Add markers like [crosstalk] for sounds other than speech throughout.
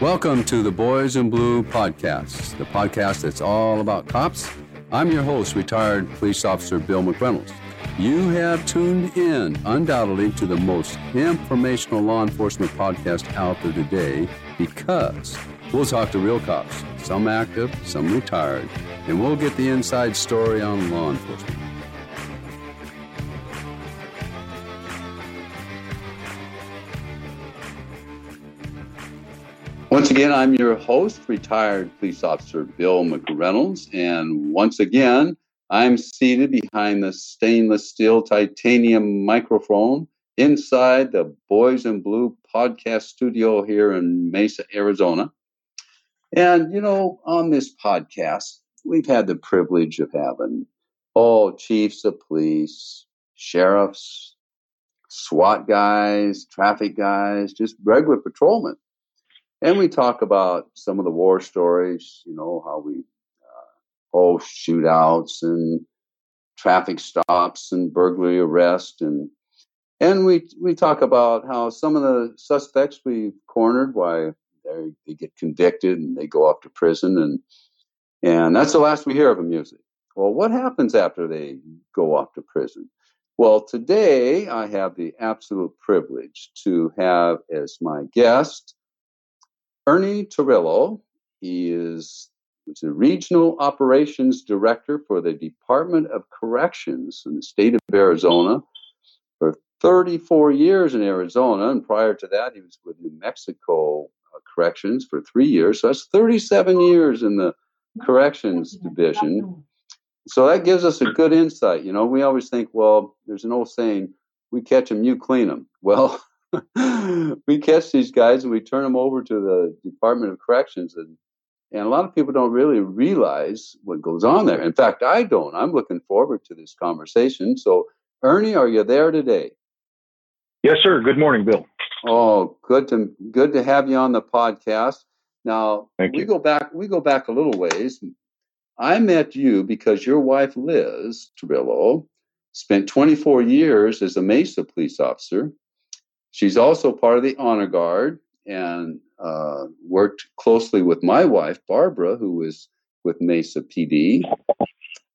Welcome to the Boys in Blue podcast, the podcast that's all about cops. I'm your host, retired police officer Bill McReynolds. You have tuned in undoubtedly to the most informational law enforcement podcast out there today because we'll talk to real cops, some active, some retired, and we'll get the inside story on law enforcement. Again, I'm your host, retired police officer Bill McReynolds. And once again, I'm seated behind the stainless steel titanium microphone inside the Boys in Blue podcast studio here in Mesa, Arizona. And, you know, on this podcast, we've had the privilege of having all chiefs of police, sheriffs, SWAT guys, traffic guys, just regular patrolmen and we talk about some of the war stories, you know, how we uh, oh shootouts and traffic stops and burglary arrest and and we we talk about how some of the suspects we cornered why they, they get convicted and they go off to prison and and that's the last we hear of them usually. Well, what happens after they go off to prison? Well, today I have the absolute privilege to have as my guest Ernie Torillo. He is the Regional Operations Director for the Department of Corrections in the state of Arizona for 34 years in Arizona. And prior to that, he was with New Mexico uh, Corrections for three years. So that's 37 years in the Corrections Division. So that gives us a good insight. You know, we always think, well, there's an old saying, we catch them, you clean them. Well, [laughs] [laughs] we catch these guys and we turn them over to the Department of Corrections, and and a lot of people don't really realize what goes on there. In fact, I don't. I'm looking forward to this conversation. So, Ernie, are you there today? Yes, sir. Good morning, Bill. Oh, good to good to have you on the podcast. Now, Thank we you. go back we go back a little ways. I met you because your wife Liz Torillo spent 24 years as a Mesa police officer She's also part of the honor guard and uh, worked closely with my wife, Barbara, who was with Mesa PD.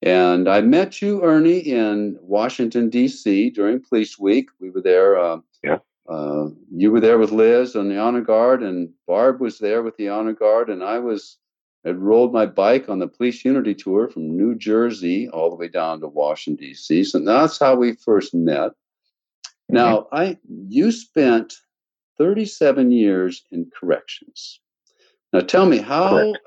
And I met you, Ernie, in Washington, D.C. during Police Week. We were there. Uh, Yeah. Uh, you were there with Liz on the honor guard, and Barb was there with the honor guard, and I was had rolled my bike on the police unity tour from New Jersey all the way down to Washington D.C. So that's how we first met. Now, I you spent 37 years in corrections. Now, tell me how. Correct.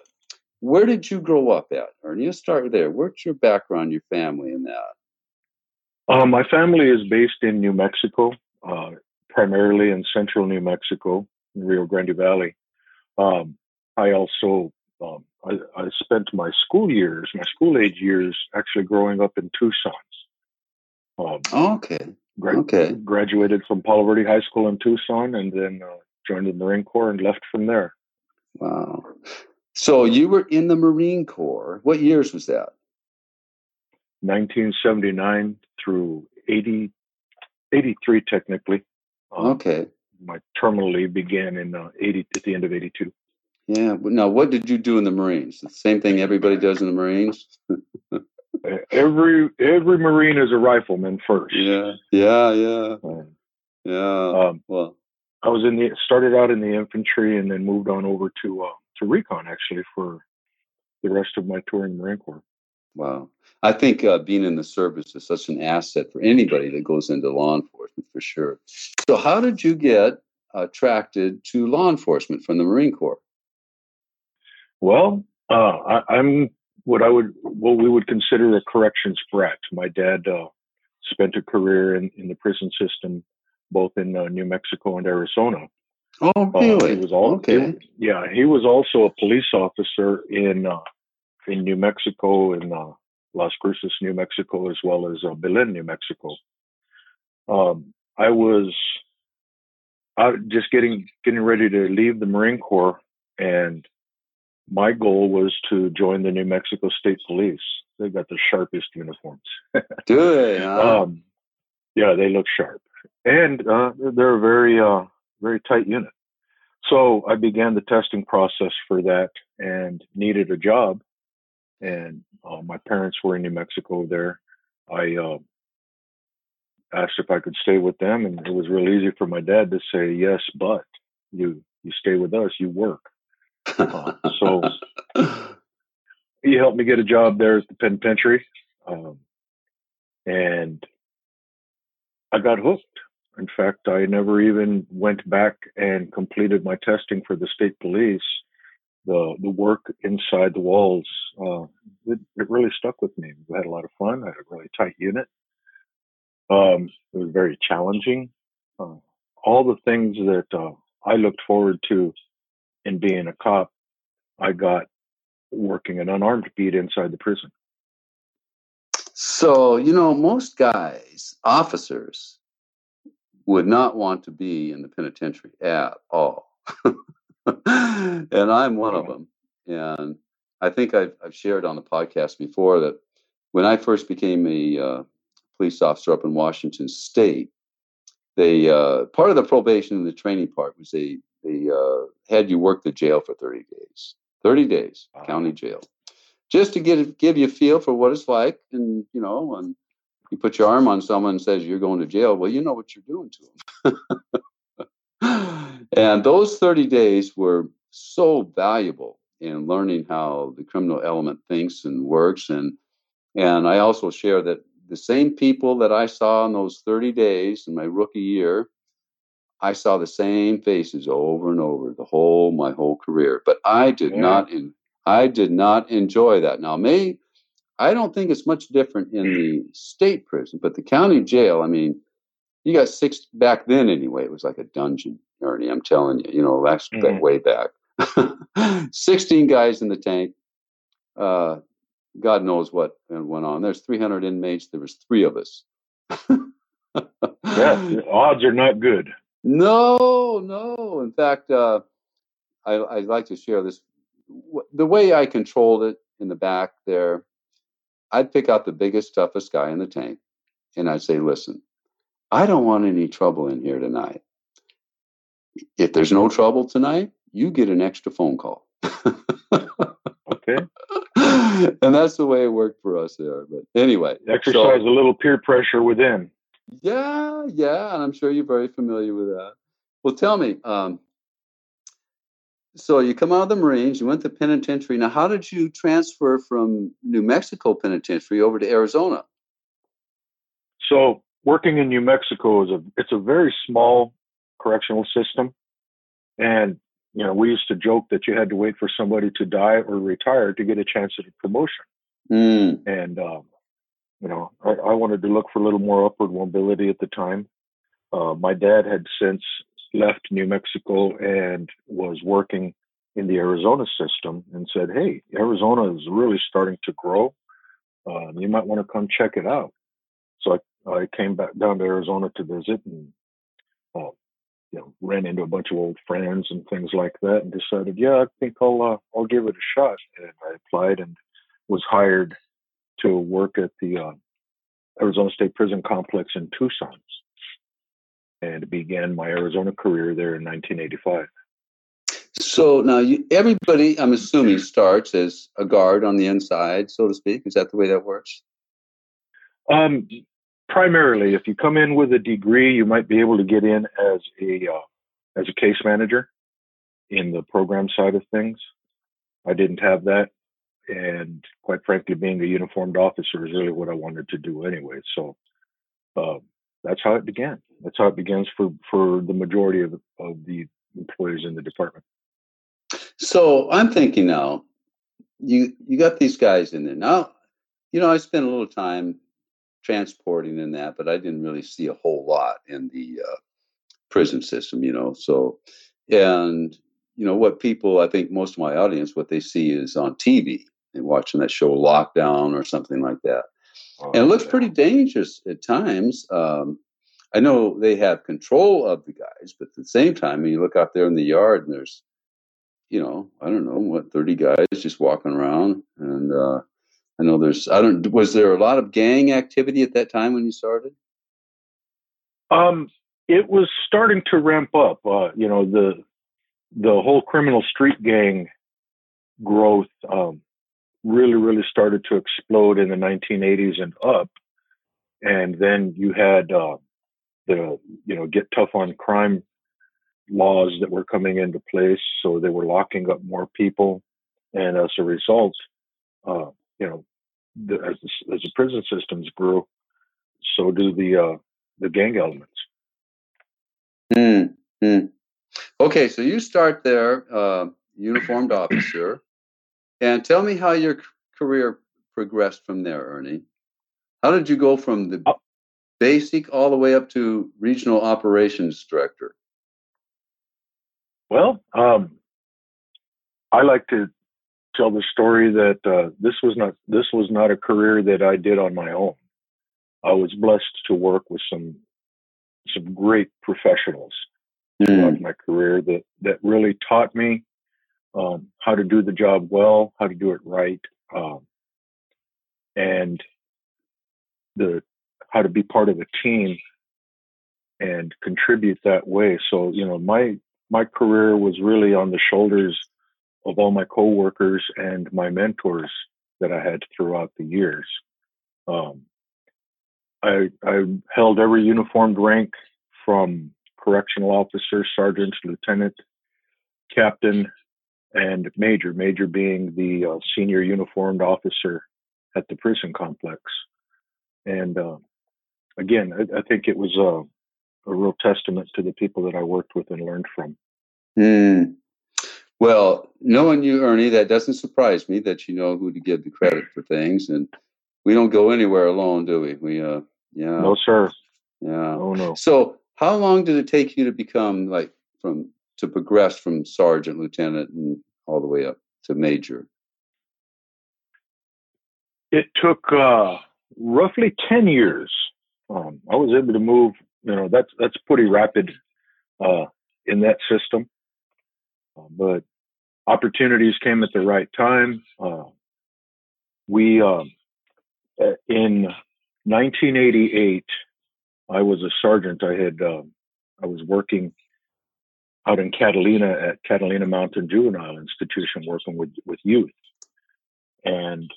Where did you grow up at, Ernie? Let's start there. What's your background, your family, and that? Uh, my family is based in New Mexico, uh, primarily in central New Mexico, Rio Grande Valley. Um, I also um, I, I spent my school years, my school age years, actually growing up in Tucson. Um, Okay. Gra- Okay. Graduated from Palo Verde High School in Tucson, and then uh, joined the Marine Corps and left from there. Wow. So you were in the Marine Corps. What years was that? 1979 through 80, 83 technically. Um, Okay. My terminal leave began in uh, 80 at the end of 82. Yeah. Now, what did you do in the Marines? The same thing everybody [laughs] does in the Marines. [laughs] Every every Marine is a rifleman first. Yeah. Yeah. Yeah. Um, Yeah. um, Well. I was in the started out in the infantry and then moved on over to uh, to recon actually for the rest of my tour in the Marine Corps. Wow. I think uh, being in the service is such an asset for anybody that goes into law enforcement for sure. So, how did you get attracted to law enforcement from the Marine Corps? Well, uh, I, I'm what I would what we would consider a corrections brat. My dad uh, spent a career in, in the prison system, both in uh, New Mexico and Arizona. Oh, Uh, really? he was all okay. yeah. He was also a police officer in uh, in New Mexico in uh, Las Cruces, New Mexico, as well as uh, Belen, New Mexico. Um, I was out just getting getting ready to leave the Marine Corps, and my goal was to join the New Mexico State Police. They've got the sharpest uniforms. [laughs] They? Huh? Um, yeah, they look sharp, and uh, they're a very, uh, very tight unit. So I began the testing process for that, and needed a job. And uh, my parents were in New Mexico there. I uh, asked if I could stay with them, and it was real easy for my dad to say yes, but you you stay with us, you work. So he helped me get a job there at the penitentiary, um, and I got hooked. In fact, I never even went back and completed my testing for the state police. The the work inside the walls, uh, it, it really stuck with me. We had a lot of fun. I had a really tight unit. Um, it was very challenging. Uh, all the things that uh, I looked forward to in being a cop, I got working an unarmed beat inside the prison. So, you know, most guys, officers, would not want to be in the penitentiary at all. [laughs] and I'm one of them. And I think I've, I've, shared on the podcast before that when I first became a uh, police officer up in Washington State, they uh, part of the probation and the training part was they they uh, had you work the jail for 30 days 30 days wow. county jail just to get give you a feel for what it's like and you know and you put your arm on someone and says you're going to jail. Well you know what you're doing to them [laughs] and those 30 days were so valuable in learning how the criminal element thinks and works. And and i also share that the same people that I saw in those 30 days in my rookie year, I saw the same faces over and over the whole my whole career. But I did yeah. not in, I did not enjoy that. Now, may I don't think it's much different in the state prison, but the county jail. I mean, you got six back then anyway. It was like a dungeon, Ernie. I'm telling you. You know, that's mm-hmm. way back. [laughs] Sixteen guys in the tank. Uh, God knows what went on. There's 300 inmates. There was three of us. [laughs] yeah, odds are not good. No, no. In fact, uh, I, I like to share this. The way I controlled it in the back there, I'd pick out the biggest, toughest guy in the tank, and I'd say, "Listen, I don't want any trouble in here tonight. If there's no trouble tonight, you get an extra phone call." okay. [laughs] and that's the way it worked for us there. But anyway, exercise so, a little peer pressure within. Yeah, yeah, and I'm sure you're very familiar with that. Well, tell me, um, so you come out of the Marines, you went to penitentiary. Now, how did you transfer from New Mexico penitentiary over to Arizona? So, working in New Mexico is a it's a very small correctional system, and you know, we used to joke that you had to wait for somebody to die or retire to get a chance at a promotion. Mm. And, um, you know, I, I, wanted to look for a little more upward mobility at the time. Uh, my dad had since left New Mexico and was working in the Arizona system and said, Hey, Arizona is really starting to grow. Uh, you might want to come check it out. So I, I came back down to Arizona to visit and uh, you know, ran into a bunch of old friends and things like that, and decided, yeah, I think I'll uh, I'll give it a shot. And I applied and was hired to work at the uh, Arizona State Prison Complex in Tucson, and began my Arizona career there in 1985. So now, you, everybody, I'm assuming, starts as a guard on the inside, so to speak. Is that the way that works? Um, primarily, if you come in with a degree, you might be able to get in as a uh, as a case manager in the program side of things. I didn't have that, and quite frankly, being a uniformed officer is really what I wanted to do anyway. So uh, that's how it began. That's how it begins for for the majority of of the employees in the department. So I'm thinking now, you you got these guys in there now. You know, I spent a little time transporting in that, but I didn't really see a whole lot in the uh, prison system, you know. So, and you know what people, I think most of my audience, what they see is on TV watching that show Lockdown or something like that, oh, and it looks yeah. pretty dangerous at times. Um, I know they have control of the guys, but at the same time, when you look out there in the yard and there's you know, I don't know what thirty guys just walking around, and uh, I know there's I don't was there a lot of gang activity at that time when you started? Um, it was starting to ramp up. Uh, you know, the the whole criminal street gang growth um, really, really started to explode in the 1980s and up. And then you had uh, the, you know, get tough on crime laws that were coming into place. So they were locking up more people. And as a result, uh, you know, the, as, the, as the prison systems grew, so do the, uh, the gang elements. Mm, mm. Okay, so you start there, uh, uniformed officer, and tell me how your career progressed from there, Ernie. How did you go from the oh. basic all the way up to regional operations director? Well, um, I like to tell the story that uh, this was not this was not a career that I did on my own. I was blessed to work with some some great professionals mm. throughout my career that that really taught me um, how to do the job well, how to do it right, um, and the how to be part of a team and contribute that way. So you know, my my career was really on the shoulders of all my coworkers and my mentors that I had throughout the years. Um, I, I held every uniformed rank from correctional officer, sergeant, lieutenant, captain, and major. Major being the uh, senior uniformed officer at the prison complex. And uh, again, I, I, think it was a, a, real testament to the people that I worked with and learned from. Mm. Well, knowing you, Ernie, that doesn't surprise me that you know who to give the credit for things, and we don't go anywhere alone, do we? We, uh, yeah, no, sir. Yeah. Oh no. So, how long did it take you to become like from to progress from sergeant, lieutenant, and all the way up to major? It took uh, roughly ten years. Um, I was able to move. You know, that's that's pretty rapid uh, in that system. Uh, but opportunities came at the right time. Uh, we um, in 1988, I was a sergeant. I had uh, I was working out in Catalina at Catalina Mountain Juvenile Institution, working with with youth, and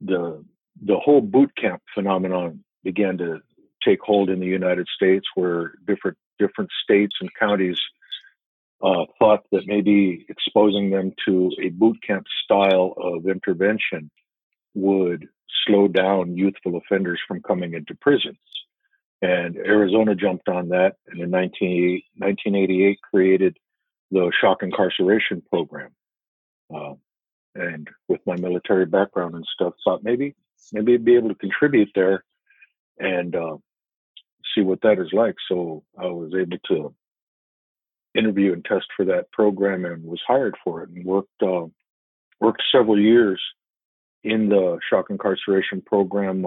the the whole boot camp phenomenon began to take hold in the United States, where different different states and counties uh, thought that maybe exposing them to a boot camp style of intervention would slow down youthful offenders from coming into prison. And Arizona jumped on that and in 1988 created the shock incarceration program. Uh, and with my military background and stuff, thought maybe maybe I'd be able to contribute there and uh, see what that is like. So I was able to interview and test for that program and was hired for it and worked uh, worked several years in the shock incarceration program,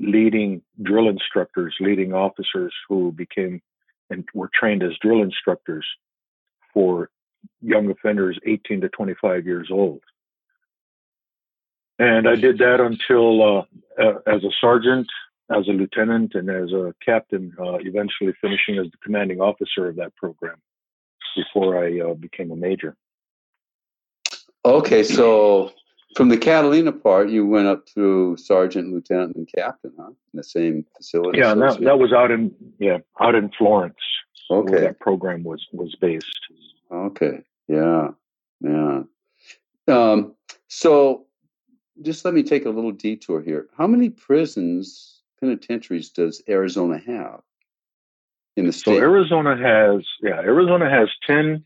leading drill instructors, leading officers who became and were trained as drill instructors for young offenders 18 to 25 years old. And I did that until uh, uh, as a sergeant, as a lieutenant, and as a captain, uh, eventually finishing as the commanding officer of that program before I uh, became a major. Okay, so from the Catalina part, you went up through sergeant, lieutenant, and captain, huh? In the same facility. Yeah, that, that was out in yeah out in Florence. Okay, that program was was based. Okay, yeah, yeah. Um, so, just let me take a little detour here. How many prisons, penitentiaries, does Arizona have in the state? So Arizona has yeah, Arizona has ten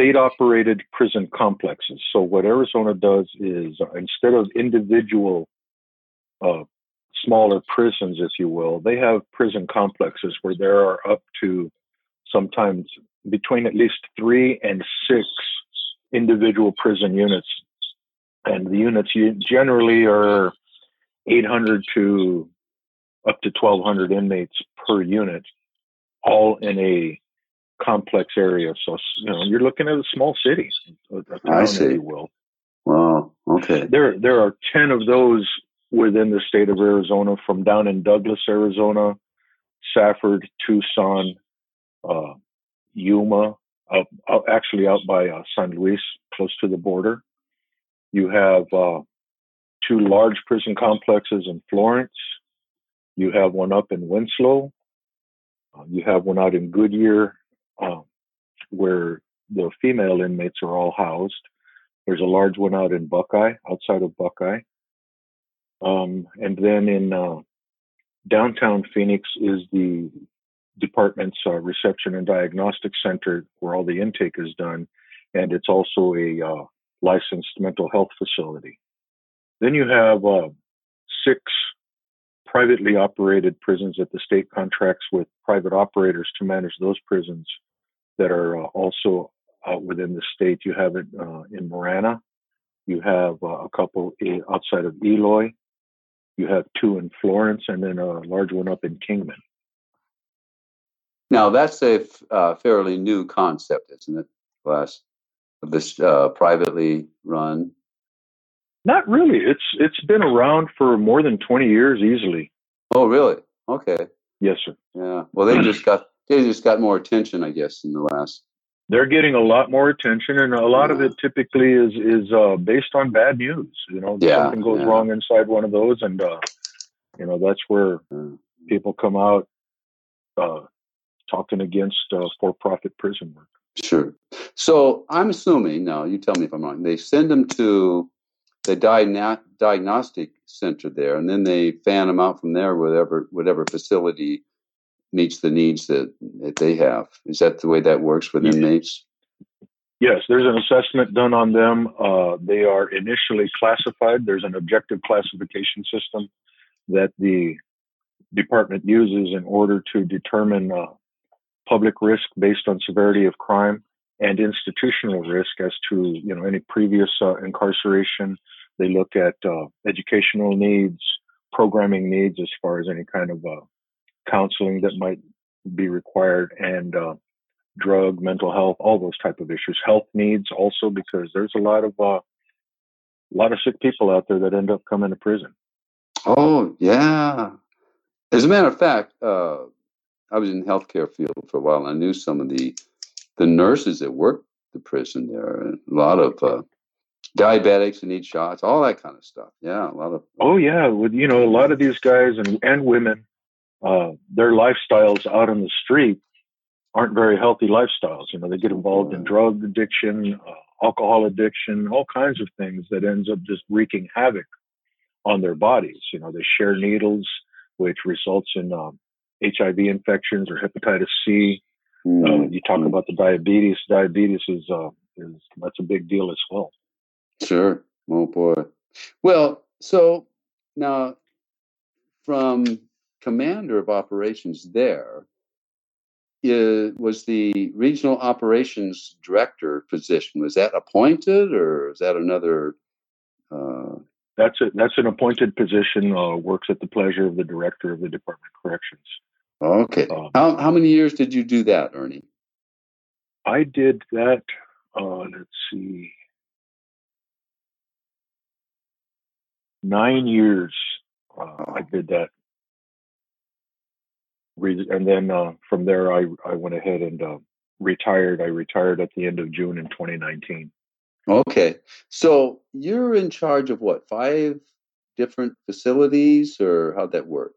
state operated prison complexes. So, what Arizona does is uh, instead of individual uh, smaller prisons, if you will, they have prison complexes where there are up to sometimes between at least three and six individual prison units. And the units generally are 800 to up to 1,200 inmates per unit, all in a complex area. So you know, you're looking at a small city, a, I see. will. Wow. Okay. There, there are ten of those within the state of Arizona, from down in Douglas, Arizona, Safford, Tucson, uh, Yuma, out, out, actually out by uh, San Luis, close to the border. You have uh, two large prison complexes in Florence. You have one up in Winslow. Uh, you have one out in Goodyear, uh, where the female inmates are all housed. There's a large one out in Buckeye, outside of Buckeye. Um, and then in uh, downtown Phoenix is the department's uh, reception and diagnostic center where all the intake is done. And it's also a uh, licensed mental health facility. Then you have uh, six privately operated prisons that the state contracts with private operators to manage those prisons that are uh, also out within the state. You have it uh, in Marana. You have uh, a couple outside of Eloy. You have two in Florence, and then a large one up in Kingman. Now that's a uh, fairly new concept, isn't it? Last this uh, privately run not really. It's it's been around for more than twenty years easily. Oh, really? Okay. Yes, sir. Yeah. Well, they just got they just got more attention, I guess, in the last. They're getting a lot more attention, and a lot yeah. of it typically is is uh, based on bad news. You know, yeah, something goes yeah. wrong inside one of those, and uh, you know that's where people come out uh, talking against uh, for-profit prison work. Sure. So I'm assuming now. You tell me if I'm wrong. They send them to the diagnostic center there, and then they fan them out from there, whatever whatever facility meets the needs that, that they have. Is that the way that works with inmates? Yes, there's an assessment done on them. Uh, they are initially classified. There's an objective classification system that the department uses in order to determine uh, public risk based on severity of crime and institutional risk as to you know any previous uh, incarceration. They look at uh, educational needs, programming needs as far as any kind of uh, counseling that might be required, and uh, drug, mental health, all those type of issues. Health needs also because there's a lot of uh, a lot of sick people out there that end up coming to prison. Oh yeah. As a matter of fact, uh, I was in the healthcare field for a while. And I knew some of the the nurses that work the prison there, a lot of uh, diabetics that need shots, all that kind of stuff. Yeah, a lot of. Oh yeah, with you know a lot of these guys and and women, uh, their lifestyles out on the street aren't very healthy lifestyles. You know, they get involved in drug addiction, uh, alcohol addiction, all kinds of things that ends up just wreaking havoc on their bodies. You know, they share needles, which results in um, HIV infections or hepatitis C. Mm. Uh, you talk mm. about the diabetes. Diabetes is uh, is that's a big deal as well. Sure. Oh boy. Well, so now from commander of operations there is, was the regional operations director position. Was that appointed, or is that another? Uh, that's a, that's an appointed position. Uh, works at the pleasure of the director of the Department of Corrections. Okay. Um, how how many years did you do that, Ernie? I did that. Uh, let's see, nine years. Uh, I did that, and then uh, from there, I I went ahead and uh, retired. I retired at the end of June in 2019. Okay, so you're in charge of what five different facilities, or how'd that work?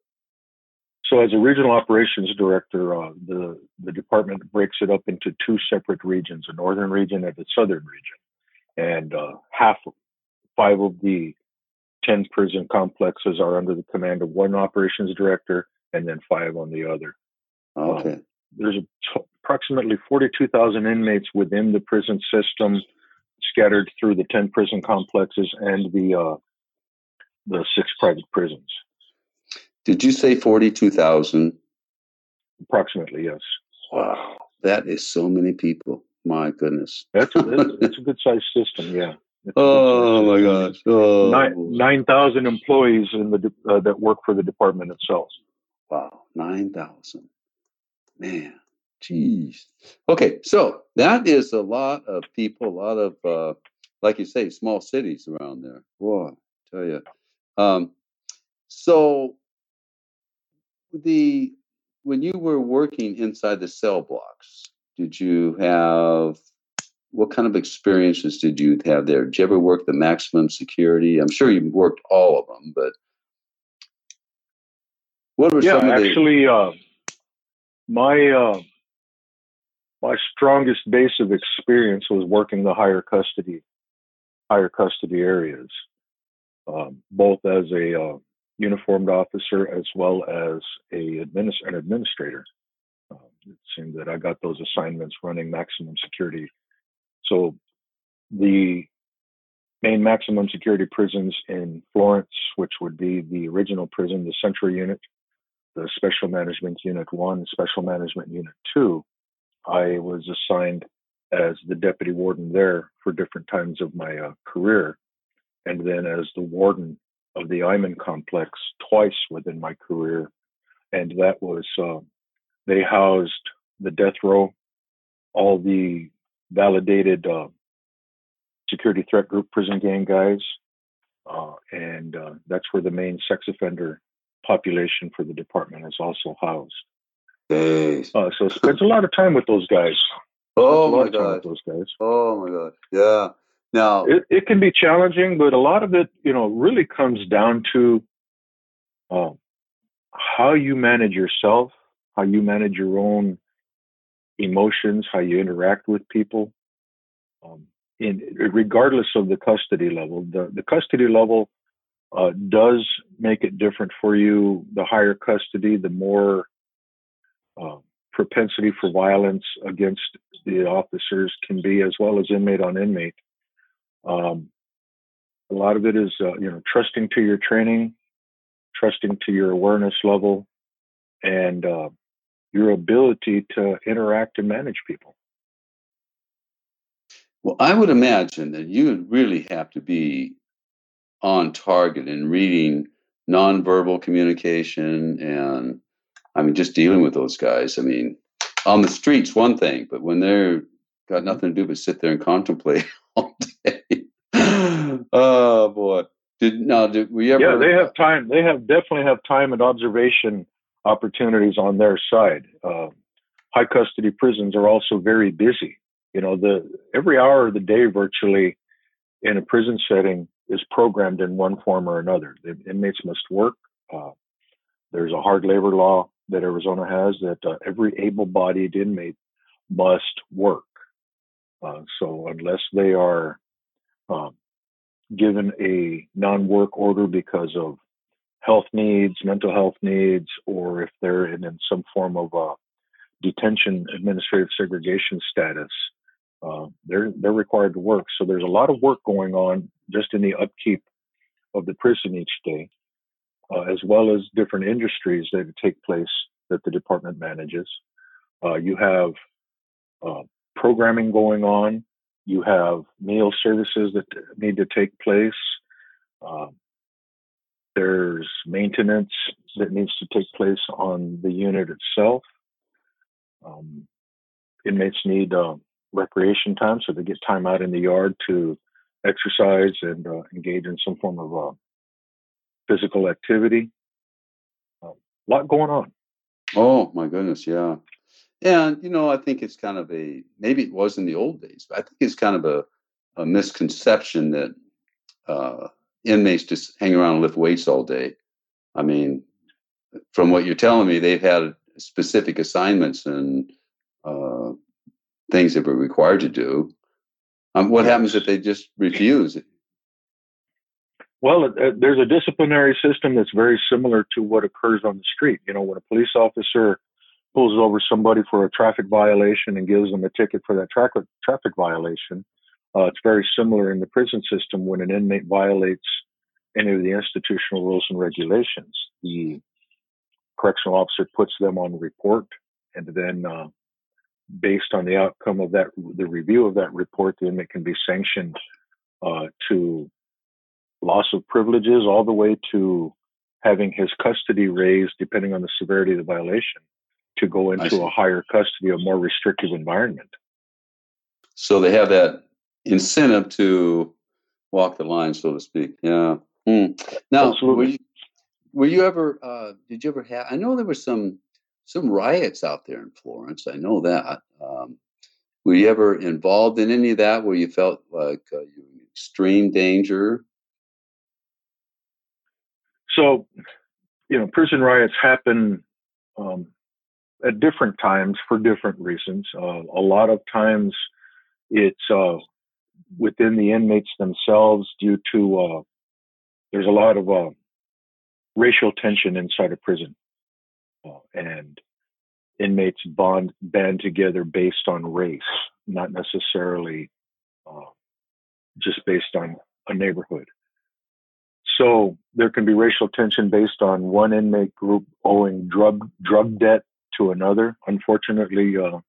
So, as a regional operations director, uh, the the department breaks it up into two separate regions: a northern region and a southern region. And uh, half, five of the ten prison complexes are under the command of one operations director, and then five on the other. Okay. Um, there's approximately 42,000 inmates within the prison system, scattered through the 10 prison complexes and the uh, the six private prisons. Did you say 42,000? Approximately, yes. Wow. That is so many people. My goodness. That's, that's, [laughs] that's a good sized system, yeah. oh my gosh. Oh. 9,000 employees in the uh, that work for the department itself. Wow. 9,000. Man. Jeez. Okay, so that is a lot of people, a lot of, uh, like you say, small cities around there. Boy, I tell you. Um, so the when you were working inside the cell blocks, did you have what kind of experiences did you have there? Did you ever work the maximum security? I'm sure you worked all of them, but what were yeah, some of the actually uh, my uh, my strongest base of experience was working the higher custody higher custody areas, um, both as a uh, uniformed officer as well as a administ- an administrator. Uh, it seemed that I got those assignments running maximum security. So the main maximum security prisons in Florence, which would be the original prison, the central unit, the special management unit one, special management unit two, I was assigned as the deputy warden there for different times of my uh, career, and then as the warden of the Eyman complex twice within my career, and that was uh, they housed the death row, all the validated uh, security threat group prison gang guys, uh, and uh, that's where the main sex offender population for the department is also housed. Uh, so spends a lot of time with those guys. Oh my god, those guys. Oh my god, yeah. Now it, it can be challenging, but a lot of it, you know, really comes down to uh, how you manage yourself, how you manage your own emotions, how you interact with people. Um, in regardless of the custody level, the the custody level uh, does make it different for you. The higher custody, the more uh, propensity for violence against the officers can be, as well as inmate on inmate. Um, a lot of it is, uh, you know, trusting to your training, trusting to your awareness level, and uh, your ability to interact and manage people. Well, I would imagine that you would really have to be on target in reading nonverbal communication and I mean just dealing with those guys. I mean, on the streets one thing, but when they're got nothing to do but sit there and contemplate [laughs] all day. oh boy. Did now did we ever Yeah, they have time. They have definitely have time and observation opportunities on their side. Uh, high custody prisons are also very busy. You know, the every hour of the day virtually in a prison setting is programmed in one form or another. The inmates must work. Uh, there's a hard labor law that Arizona has that uh, every able-bodied inmate must work. Uh, so unless they are um, given a non-work order because of health needs, mental health needs, or if they're in, in some form of uh, detention administrative segregation status, uh, they're they're required to work. So there's a lot of work going on just in the upkeep of the prison each day, uh, as well as different industries that take place that the department manages. Uh, you have uh, programming going on. You have meal services that need to take place. Uh, there's maintenance that needs to take place on the unit itself. Um, inmates need uh, recreation time, so they get time out in the yard to exercise and uh, engage in some form of uh, physical activity. A uh, lot going on. Oh my goodness, yeah. And you know, I think it's kind of a maybe it was in the old days, but I think it's kind of a, a misconception that uh, inmates just hang around and lift weights all day. I mean, from what you're telling me, they've had specific assignments and uh, things that we're required to do. Um, what happens if they just refuse? Well, uh, there's a disciplinary system that's very similar to what occurs on the street. You know, when a police officer pulls over somebody for a traffic violation and gives them a ticket for that tra- traffic violation, uh, it's very similar in the prison system when an inmate violates any of the institutional rules and regulations. The correctional officer puts them on report, and then uh, based on the outcome of that, the review of that report, the inmate can be sanctioned uh, to loss of privileges all the way to having his custody raised depending on the severity of the violation. to go into a higher custody, a more restrictive environment. So they have that incentive to walk the line, so to speak. Yeah. Hmm. Now, Absolutely. were you, were you ever? Uh, did you ever have? I know there were some some riots out there in Florence. I know that. Um, were you ever involved in any of that where you felt like uh, you were in extreme danger? So, you know, prison riots happen um, at different times for different reasons. Uh, a lot of times it's uh, within the inmates themselves due to uh, there's a lot of uh, racial tension inside a prison. And inmates bond band together based on race, not necessarily uh, just based on a neighborhood. So there can be racial tension based on one inmate group owing drug drug debt to another. Unfortunately, uh,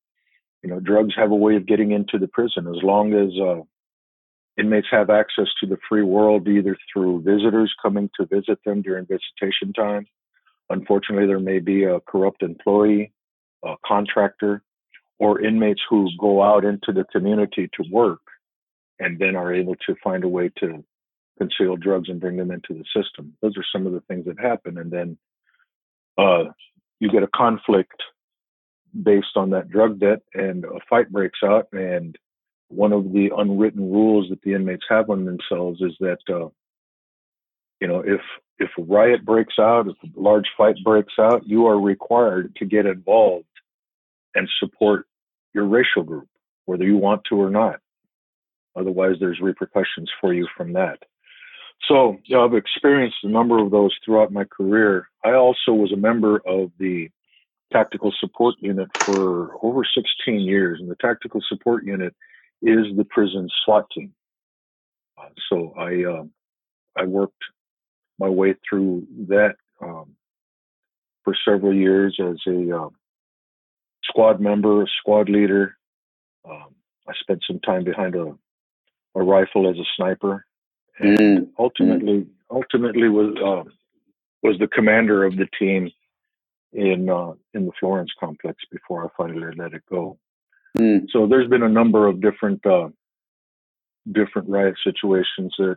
you know, drugs have a way of getting into the prison as long as uh, inmates have access to the free world, either through visitors coming to visit them during visitation time. Unfortunately, there may be a corrupt employee, a contractor, or inmates who go out into the community to work and then are able to find a way to conceal drugs and bring them into the system. Those are some of the things that happen. And then uh, you get a conflict based on that drug debt and a fight breaks out and one of the unwritten rules that the inmates have on themselves is that uh, you know if if a riot breaks out if a large fight breaks out you are required to get involved and support your racial group whether you want to or not. Otherwise there's repercussions for you from that. So you know, i've experienced a number of those throughout my career. I also was a member of the tactical support unit for over 16 years and the tactical support unit is the prison SWAT team. Uh, so I uh, I worked my way through that um, for several years as a uh, squad member, a squad leader. Um, I spent some time behind a, a rifle as a sniper, and mm. ultimately mm. ultimately was uh, was the commander of the team in uh, in the Florence complex before I finally let it go. Mm. So there's been a number of different uh, different riot situations that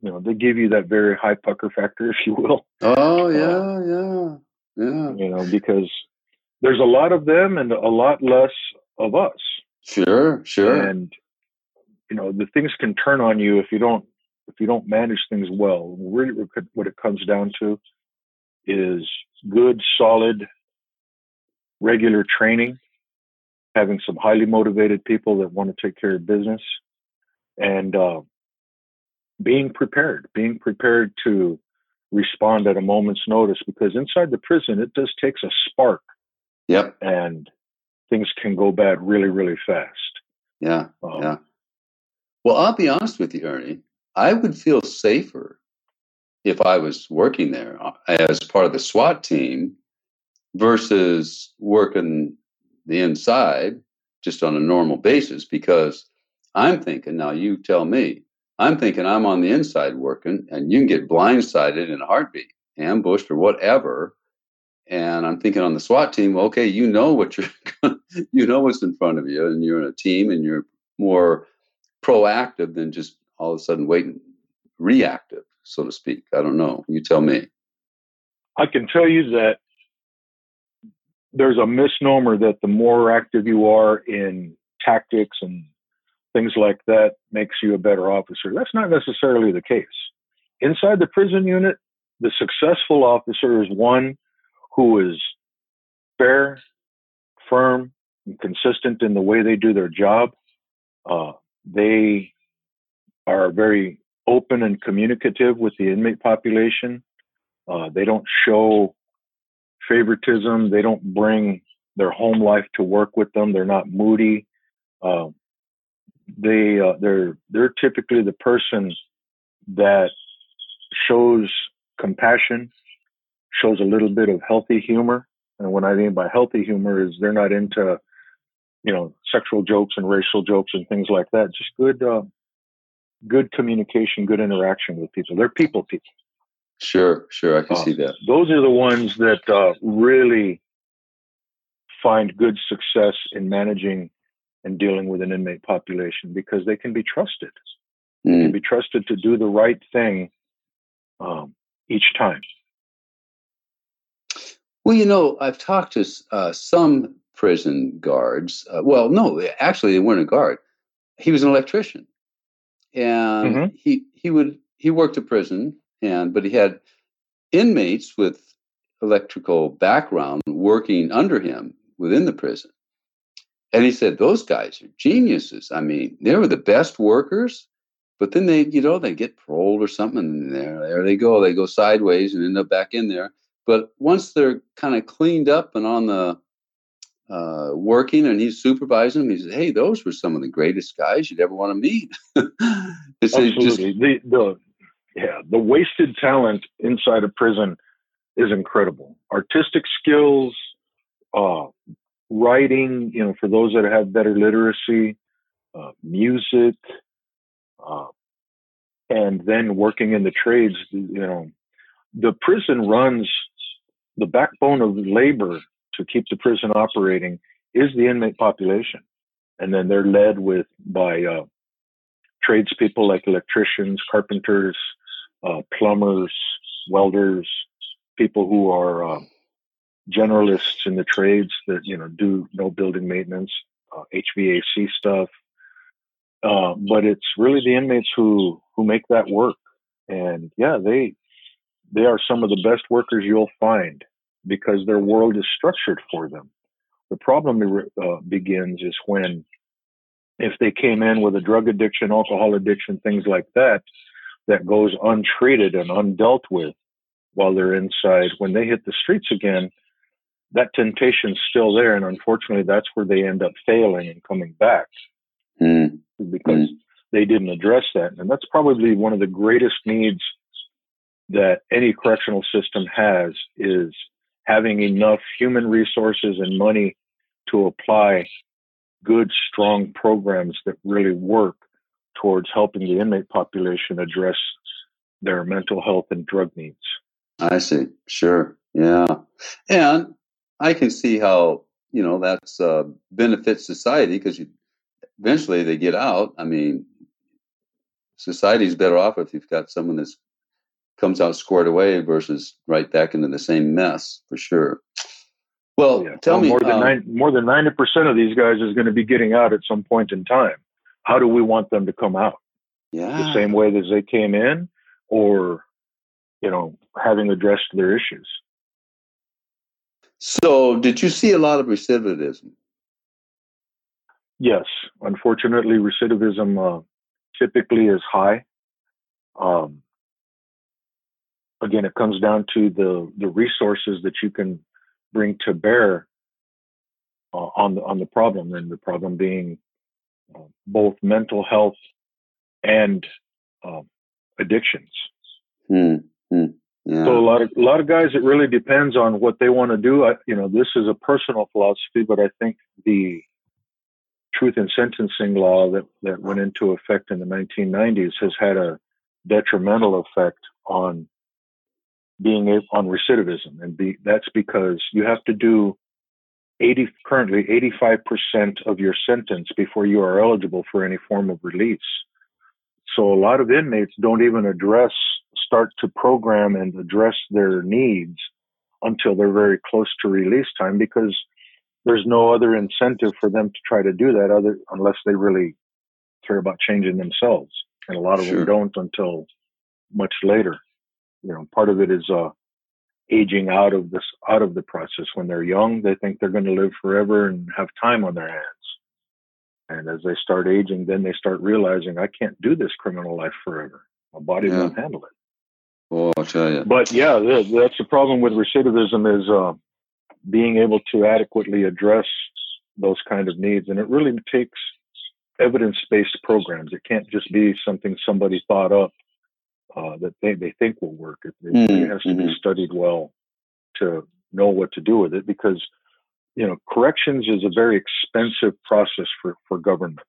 you know they give you that very high pucker factor, [laughs] if you will. Oh yeah, uh, yeah, yeah. You know because there's a lot of them and a lot less of us. Sure, sure. And you know the things can turn on you if you don't if you don't manage things well. Really, what it comes down to is good, solid, regular training having some highly motivated people that want to take care of business and uh, being prepared, being prepared to respond at a moment's notice because inside the prison, it just takes a spark. Yep. And things can go bad really, really fast. Yeah. Um, yeah. Well, I'll be honest with you, Ernie. I would feel safer if I was working there uh, as part of the SWAT team versus working the inside just on a normal basis because I'm thinking, now you tell me, I'm thinking I'm on the inside working and you can get blindsided in a heartbeat, ambushed or whatever. And I'm thinking on the SWAT team, okay, you know what you're, [laughs] you know what's in front of you, and you're in a team, and you're more proactive than just all of a sudden waiting, reactive, so to speak. I don't know. You tell me. I can tell you that there's a misnomer that the more active you are in tactics and things like that makes you a better officer. That's not necessarily the case. Inside the prison unit, the successful officer is one who is fair, firm, and consistent in the way they do their job. Uh, they are very open and communicative with the inmate population. Uh, they don't show favoritism. They don't bring their home life to work with them. They're not moody. Uh, they uh, they're they're typically the person that shows compassion, shows a little bit of healthy humor. And what I mean by healthy humor is they're not into you know sexual jokes and racial jokes and things like that. Just good uh, good communication, good interaction with people. They're people people. Sure, sure, I can uh, see that. Those are the ones that uh, really find good success in managing and dealing with an inmate population because they can be trusted. Mm. They can hmm. be trusted to do the right thing um, each time. Well, you know, I've talked to uh, some prison guards. Uh, well, no, actually, they weren't a guard. He was an electrician, and mm-hmm. he he would he worked a prison, and but he had inmates with electrical background working under him within the prison. And he said, those guys are geniuses. I mean, they were the best workers, but then they, you know, they get paroled or something, and there, there they go. They go sideways and end up back in there. But once they're kind of cleaned up and on the uh, working and he's supervising them, he says, Hey, those were some of the greatest guys you'd ever want to meet. [laughs] Absolutely. Just, the, the, yeah, the wasted talent inside a prison is incredible. Artistic skills, uh, writing, you know, for those that have better literacy, uh, music, uh, and then working in the trades, you know, the prison runs the backbone of labor to keep the prison operating is the inmate population. And then they're led with by uh, tradespeople like electricians, carpenters, uh, plumbers, welders, people who are uh, generalists in the trades that you know do no building maintenance, uh, HVAC stuff. Uh, but it's really the inmates who who make that work, and yeah, they they are some of the best workers you'll find because their world is structured for them. The problem uh, begins is when if they came in with a drug addiction, alcohol addiction, things like that, that goes untreated and undealt with while they're inside, when they hit the streets again, that temptation's still there. And unfortunately, that's where they end up failing and coming back mm. because mm. they didn't address that. And that's probably one of the greatest needs that any correctional system has is having enough human resources and money to apply good, strong programs that really work towards helping the inmate population address their mental health and drug needs. I see. Sure. Yeah. And I can see how, you know, that's uh, benefits society because eventually they get out. I mean, society's better off if you've got someone that's comes out squared away versus right back into the same mess for sure. Well, yeah. tell well, me more than um, 90, more than ninety percent of these guys is going to be getting out at some point in time. How do we want them to come out? Yeah, the same way as they came in, or you know, having addressed their issues. So, did you see a lot of recidivism? Yes, unfortunately, recidivism uh, typically is high. Um, again, it comes down to the the resources that you can bring to bear uh, on the on the problem, and the problem being uh, both mental health and uh, addictions. Hmm. Yeah. So a lot of a lot of guys, it really depends on what they want to do. I, you know, this is a personal philosophy, but I think the truth in sentencing law that that went into effect in the 1990s has had a detrimental effect on being on recidivism, and be, that's because you have to do 80 currently 85% of your sentence before you are eligible for any form of release. So a lot of inmates don't even address start to program and address their needs until they're very close to release time because there's no other incentive for them to try to do that other unless they really care about changing themselves. And a lot of sure. them don't until much later. You know part of it is uh aging out of this out of the process. When they're young they think they're going to live forever and have time on their hands. And as they start aging then they start realizing i can't do this criminal life forever. My body yeah. won't handle it Oh, I'll tell you. But yeah, that's the problem with recidivism is uh, being able to adequately address those kind of needs, and it really takes evidence-based programs. It can't just be something somebody thought up uh, that they, they think will work. It, it mm-hmm. has to be mm-hmm. studied well to know what to do with it because you know corrections is a very expensive process for for governments.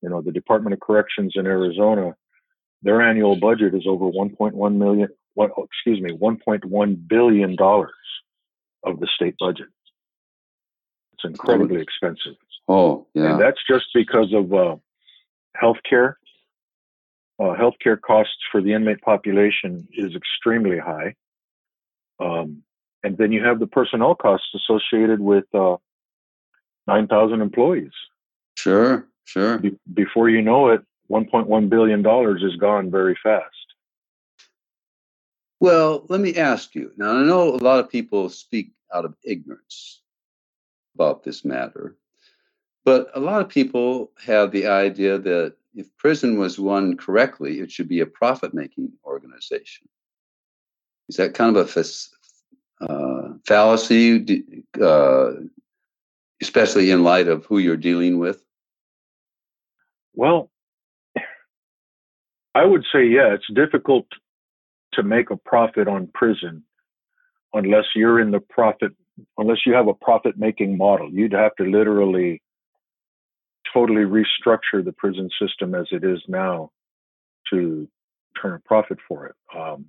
You know, the Department of Corrections in Arizona their annual budget is over 1.1 million, what, excuse me, 1.1 billion dollars of the state budget. It's incredibly expensive. Oh, yeah. And that's just because of uh, healthcare. Uh, healthcare costs for the inmate population is extremely high. Um, and then you have the personnel costs associated with uh, 9,000 employees. Sure, sure. Be- before you know it, 1.1 billion dollars is gone very fast. Well, let me ask you. Now, I know a lot of people speak out of ignorance about this matter, but a lot of people have the idea that if prison was run correctly, it should be a profit making organization. Is that kind of a uh, fallacy, uh, especially in light of who you're dealing with? Well, I would say, yeah, it's difficult to make a profit on prison unless you're in the profit, unless you have a profit making model. You'd have to literally totally restructure the prison system as it is now to turn a profit for it. Um,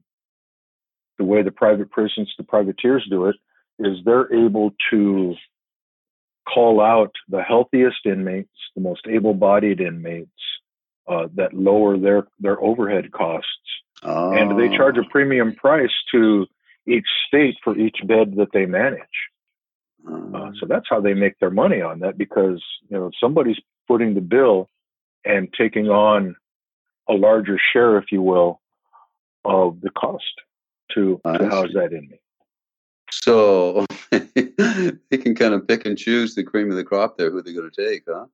the way the private prisons, the privateers do it, is they're able to call out the healthiest inmates, the most able-bodied inmates uh, that lower their their overhead costs, oh. and they charge a oh. premium price to each state for each bed that they manage. Uh, so that's how they make their money on that because you know somebody's footing the bill and taking on a larger share, if you will, of the cost to, to house that inmate. So [laughs] they can kind of pick and choose the cream of the crop there, who they're going to take, huh?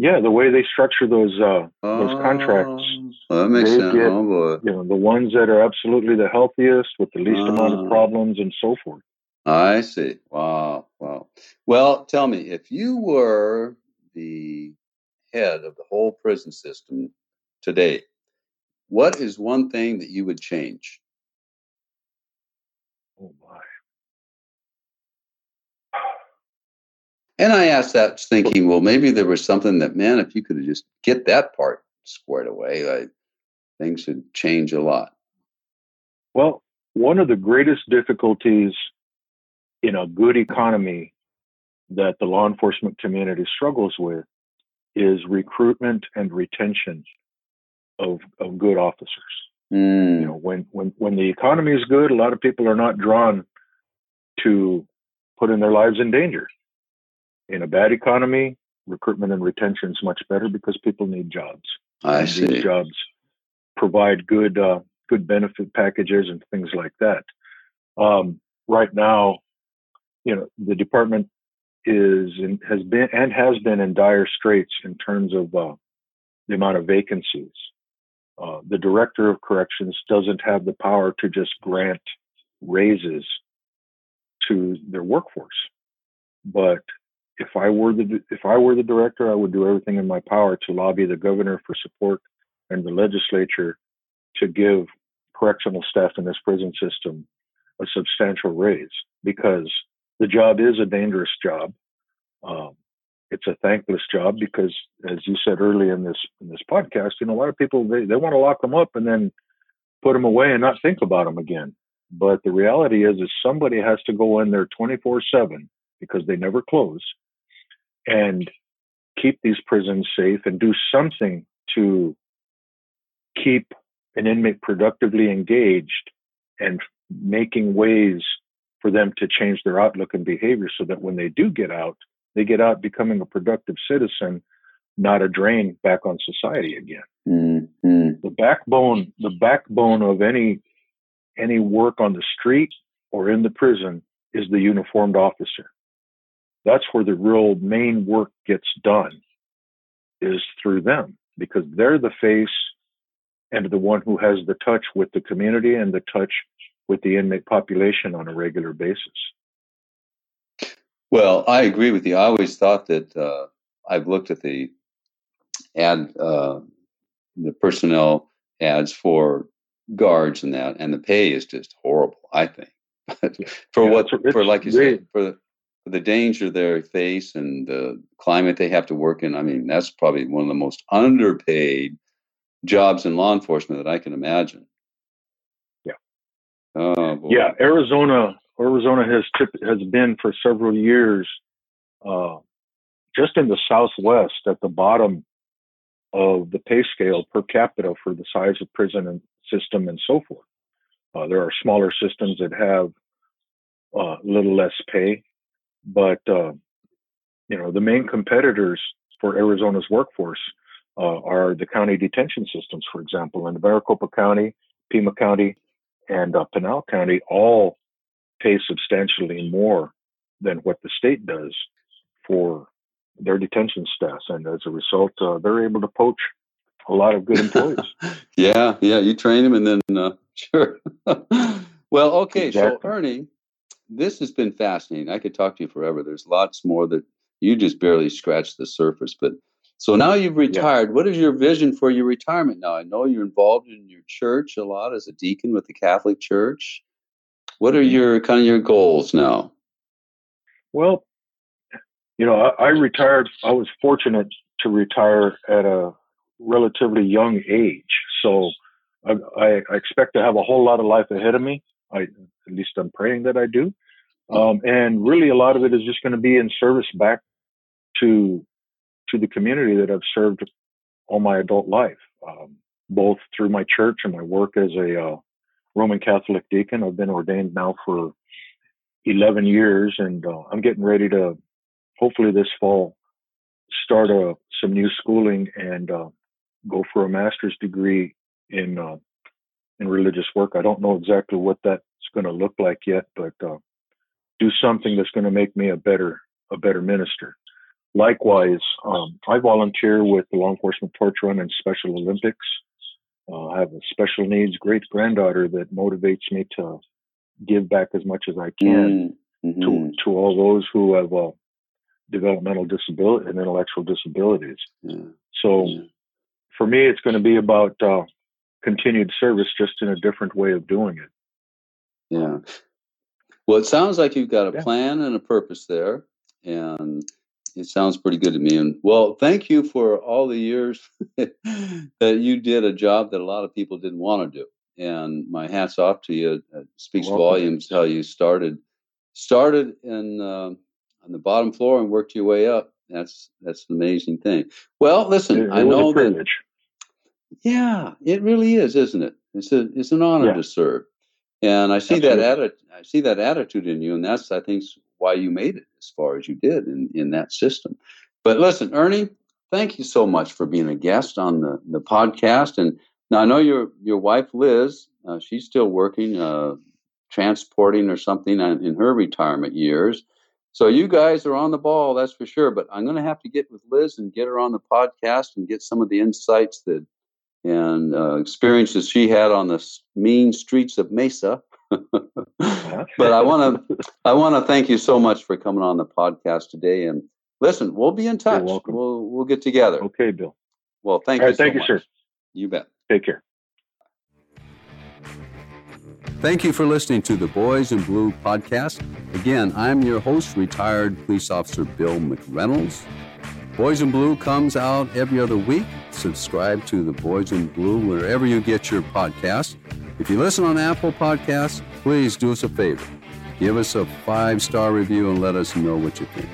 Yeah, the way they structure those uh, those contracts, oh, that makes sense. Get, oh, boy. You know, the ones that are absolutely the healthiest with the least amount of ah. problems and so forth. I see. Wow, wow. Well, tell me, if you were the head of the whole prison system today, what is one thing that you would change? Oh my. And I asked that thinking, well, maybe there was something that, man, if you could just get that part squared away, like, things would change a lot. Well, one of the greatest difficulties in a good economy that the law enforcement community struggles with is recruitment and retention of, of good officers. Mm. You know, when, when, when the economy is good, a lot of people are not drawn to putting their lives in danger. In a bad economy, recruitment and retention is much better because people need jobs. I see. These jobs provide good uh, good benefit packages and things like that. Um, right now, you know, the department is in, has been and has been in dire straits in terms of uh, the amount of vacancies. Uh, the director of corrections doesn't have the power to just grant raises to their workforce. But if I were the if I were the director, I would do everything in my power to lobby the governor for support and the legislature to give correctional staff in this prison system a substantial raise because the job is a dangerous job. Um, it's a thankless job because, as you said earlier in this in this podcast, you know a lot of people they, they want to lock them up and then put them away and not think about them again. But the reality is, is somebody has to go in there 24 seven because they never close and keep these prisons safe and do something to keep an inmate productively engaged and making ways for them to change their outlook and behavior so that when they do get out, they get out becoming a productive citizen, not a drain back on society again. Mm-hmm. The backbone, the backbone of any any work on the street or in the prison is the uniformed officer. That's where the real main work gets done, is through them because they're the face and the one who has the touch with the community and the touch with the inmate population on a regular basis. Well, I agree with you. I always thought that uh, I've looked at the ad, uh, the personnel ads for guards and that, and the pay is just horrible. I think, [laughs] but for yeah, what for like you said for for the danger they face and the climate they have to work in, I mean that's probably one of the most underpaid jobs in law enforcement that I can imagine. Yeah. Oh, yeah, Arizona Arizona has has been for several years uh, just in the Southwest, at the bottom of the pay scale per capita for the size of prison and system and so forth. Uh, there are smaller systems that have a uh, little less pay, but uh, you know the main competitors for Arizona's workforce uh, are the county detention systems, for example, in Maricopa County, Pima County, and uh, Pinal County, all pay substantially more than what the state does for their detention staff, and as a result, uh, they're able to poach a lot of good [laughs] employees. yeah, yeah, you train them, and then uh, [laughs] sure. well, okay, exactly. so Ernie, this has been fascinating. I could talk to you forever. There's lots more that you just barely scratched the surface, but. So now you've retired. Yeah. What is your vision for your retirement now? I know you're involved in your church a lot as a deacon with the Catholic Church. What are mm-hmm. your kind of your goals now? Well, you know, I, I retired. I was fortunate to retire at a relatively young age, so I, I, expect to have a whole lot of life ahead of me. I, at least I'm praying that I do. Um, and really, a lot of it is just going to be in service back to to the community that I've served all my adult life, um, both through my church and my work as a uh, Roman Catholic deacon. I've been ordained now for 11 years, and uh, I'm getting ready to hopefully this fall start a, some new schooling and uh, go for a master's degree in uh, in religious work. I don't know exactly what that's going to look like yet, but uh, do something that's going to make me a better a better minister. Likewise, um, I volunteer with the Law Enforcement Torch Run and Special Olympics. Uh, I have a special needs great granddaughter that motivates me to give back as much as I can mm-hmm. to to all those who have uh, developmental disability and intellectual disabilities. Yeah. So yeah. for me, it's going to be about uh, continued service, just in a different way of doing it. Yeah. Well, it sounds like you've got a yeah. plan and a purpose there, and it sounds pretty good to me. And well, thank you for all the years [laughs] that you did a job that a lot of people didn't want to do. And my hats off to you. It speaks volumes how you started started in uh, on the bottom floor and worked your way up. That's that's an amazing thing. Well, listen, it, I know that. Yeah, it really is, isn't it? It's a it's an honor yeah. to serve, and I see Absolutely. that atti- I see that attitude in you, and that's I think why you made it as far as you did in in that system. But listen, Ernie, thank you so much for being a guest on the the podcast. And now I know your your wife Liz, uh, she's still working, uh, transporting or something in her retirement years. So you guys are on the ball, that's for sure. But I'm going to have to get with Liz and get her on the podcast and get some of the insights that and uh, experiences she had on the mean streets of Mesa. [laughs] but I want to [laughs] I want to thank you so much for coming on the podcast today. And listen, we'll be in touch. We'll we'll get together. Okay, Bill. Well, thank All you. Right, so thank much. you, sir. You bet. Take care. Thank you for listening to the Boys in Blue podcast. Again, I'm your host, retired police officer Bill McReynolds. Boys in Blue comes out every other week. Subscribe to the Boys in Blue wherever you get your podcast. If you listen on Apple Podcasts, please do us a favor. Give us a five star review and let us know what you think.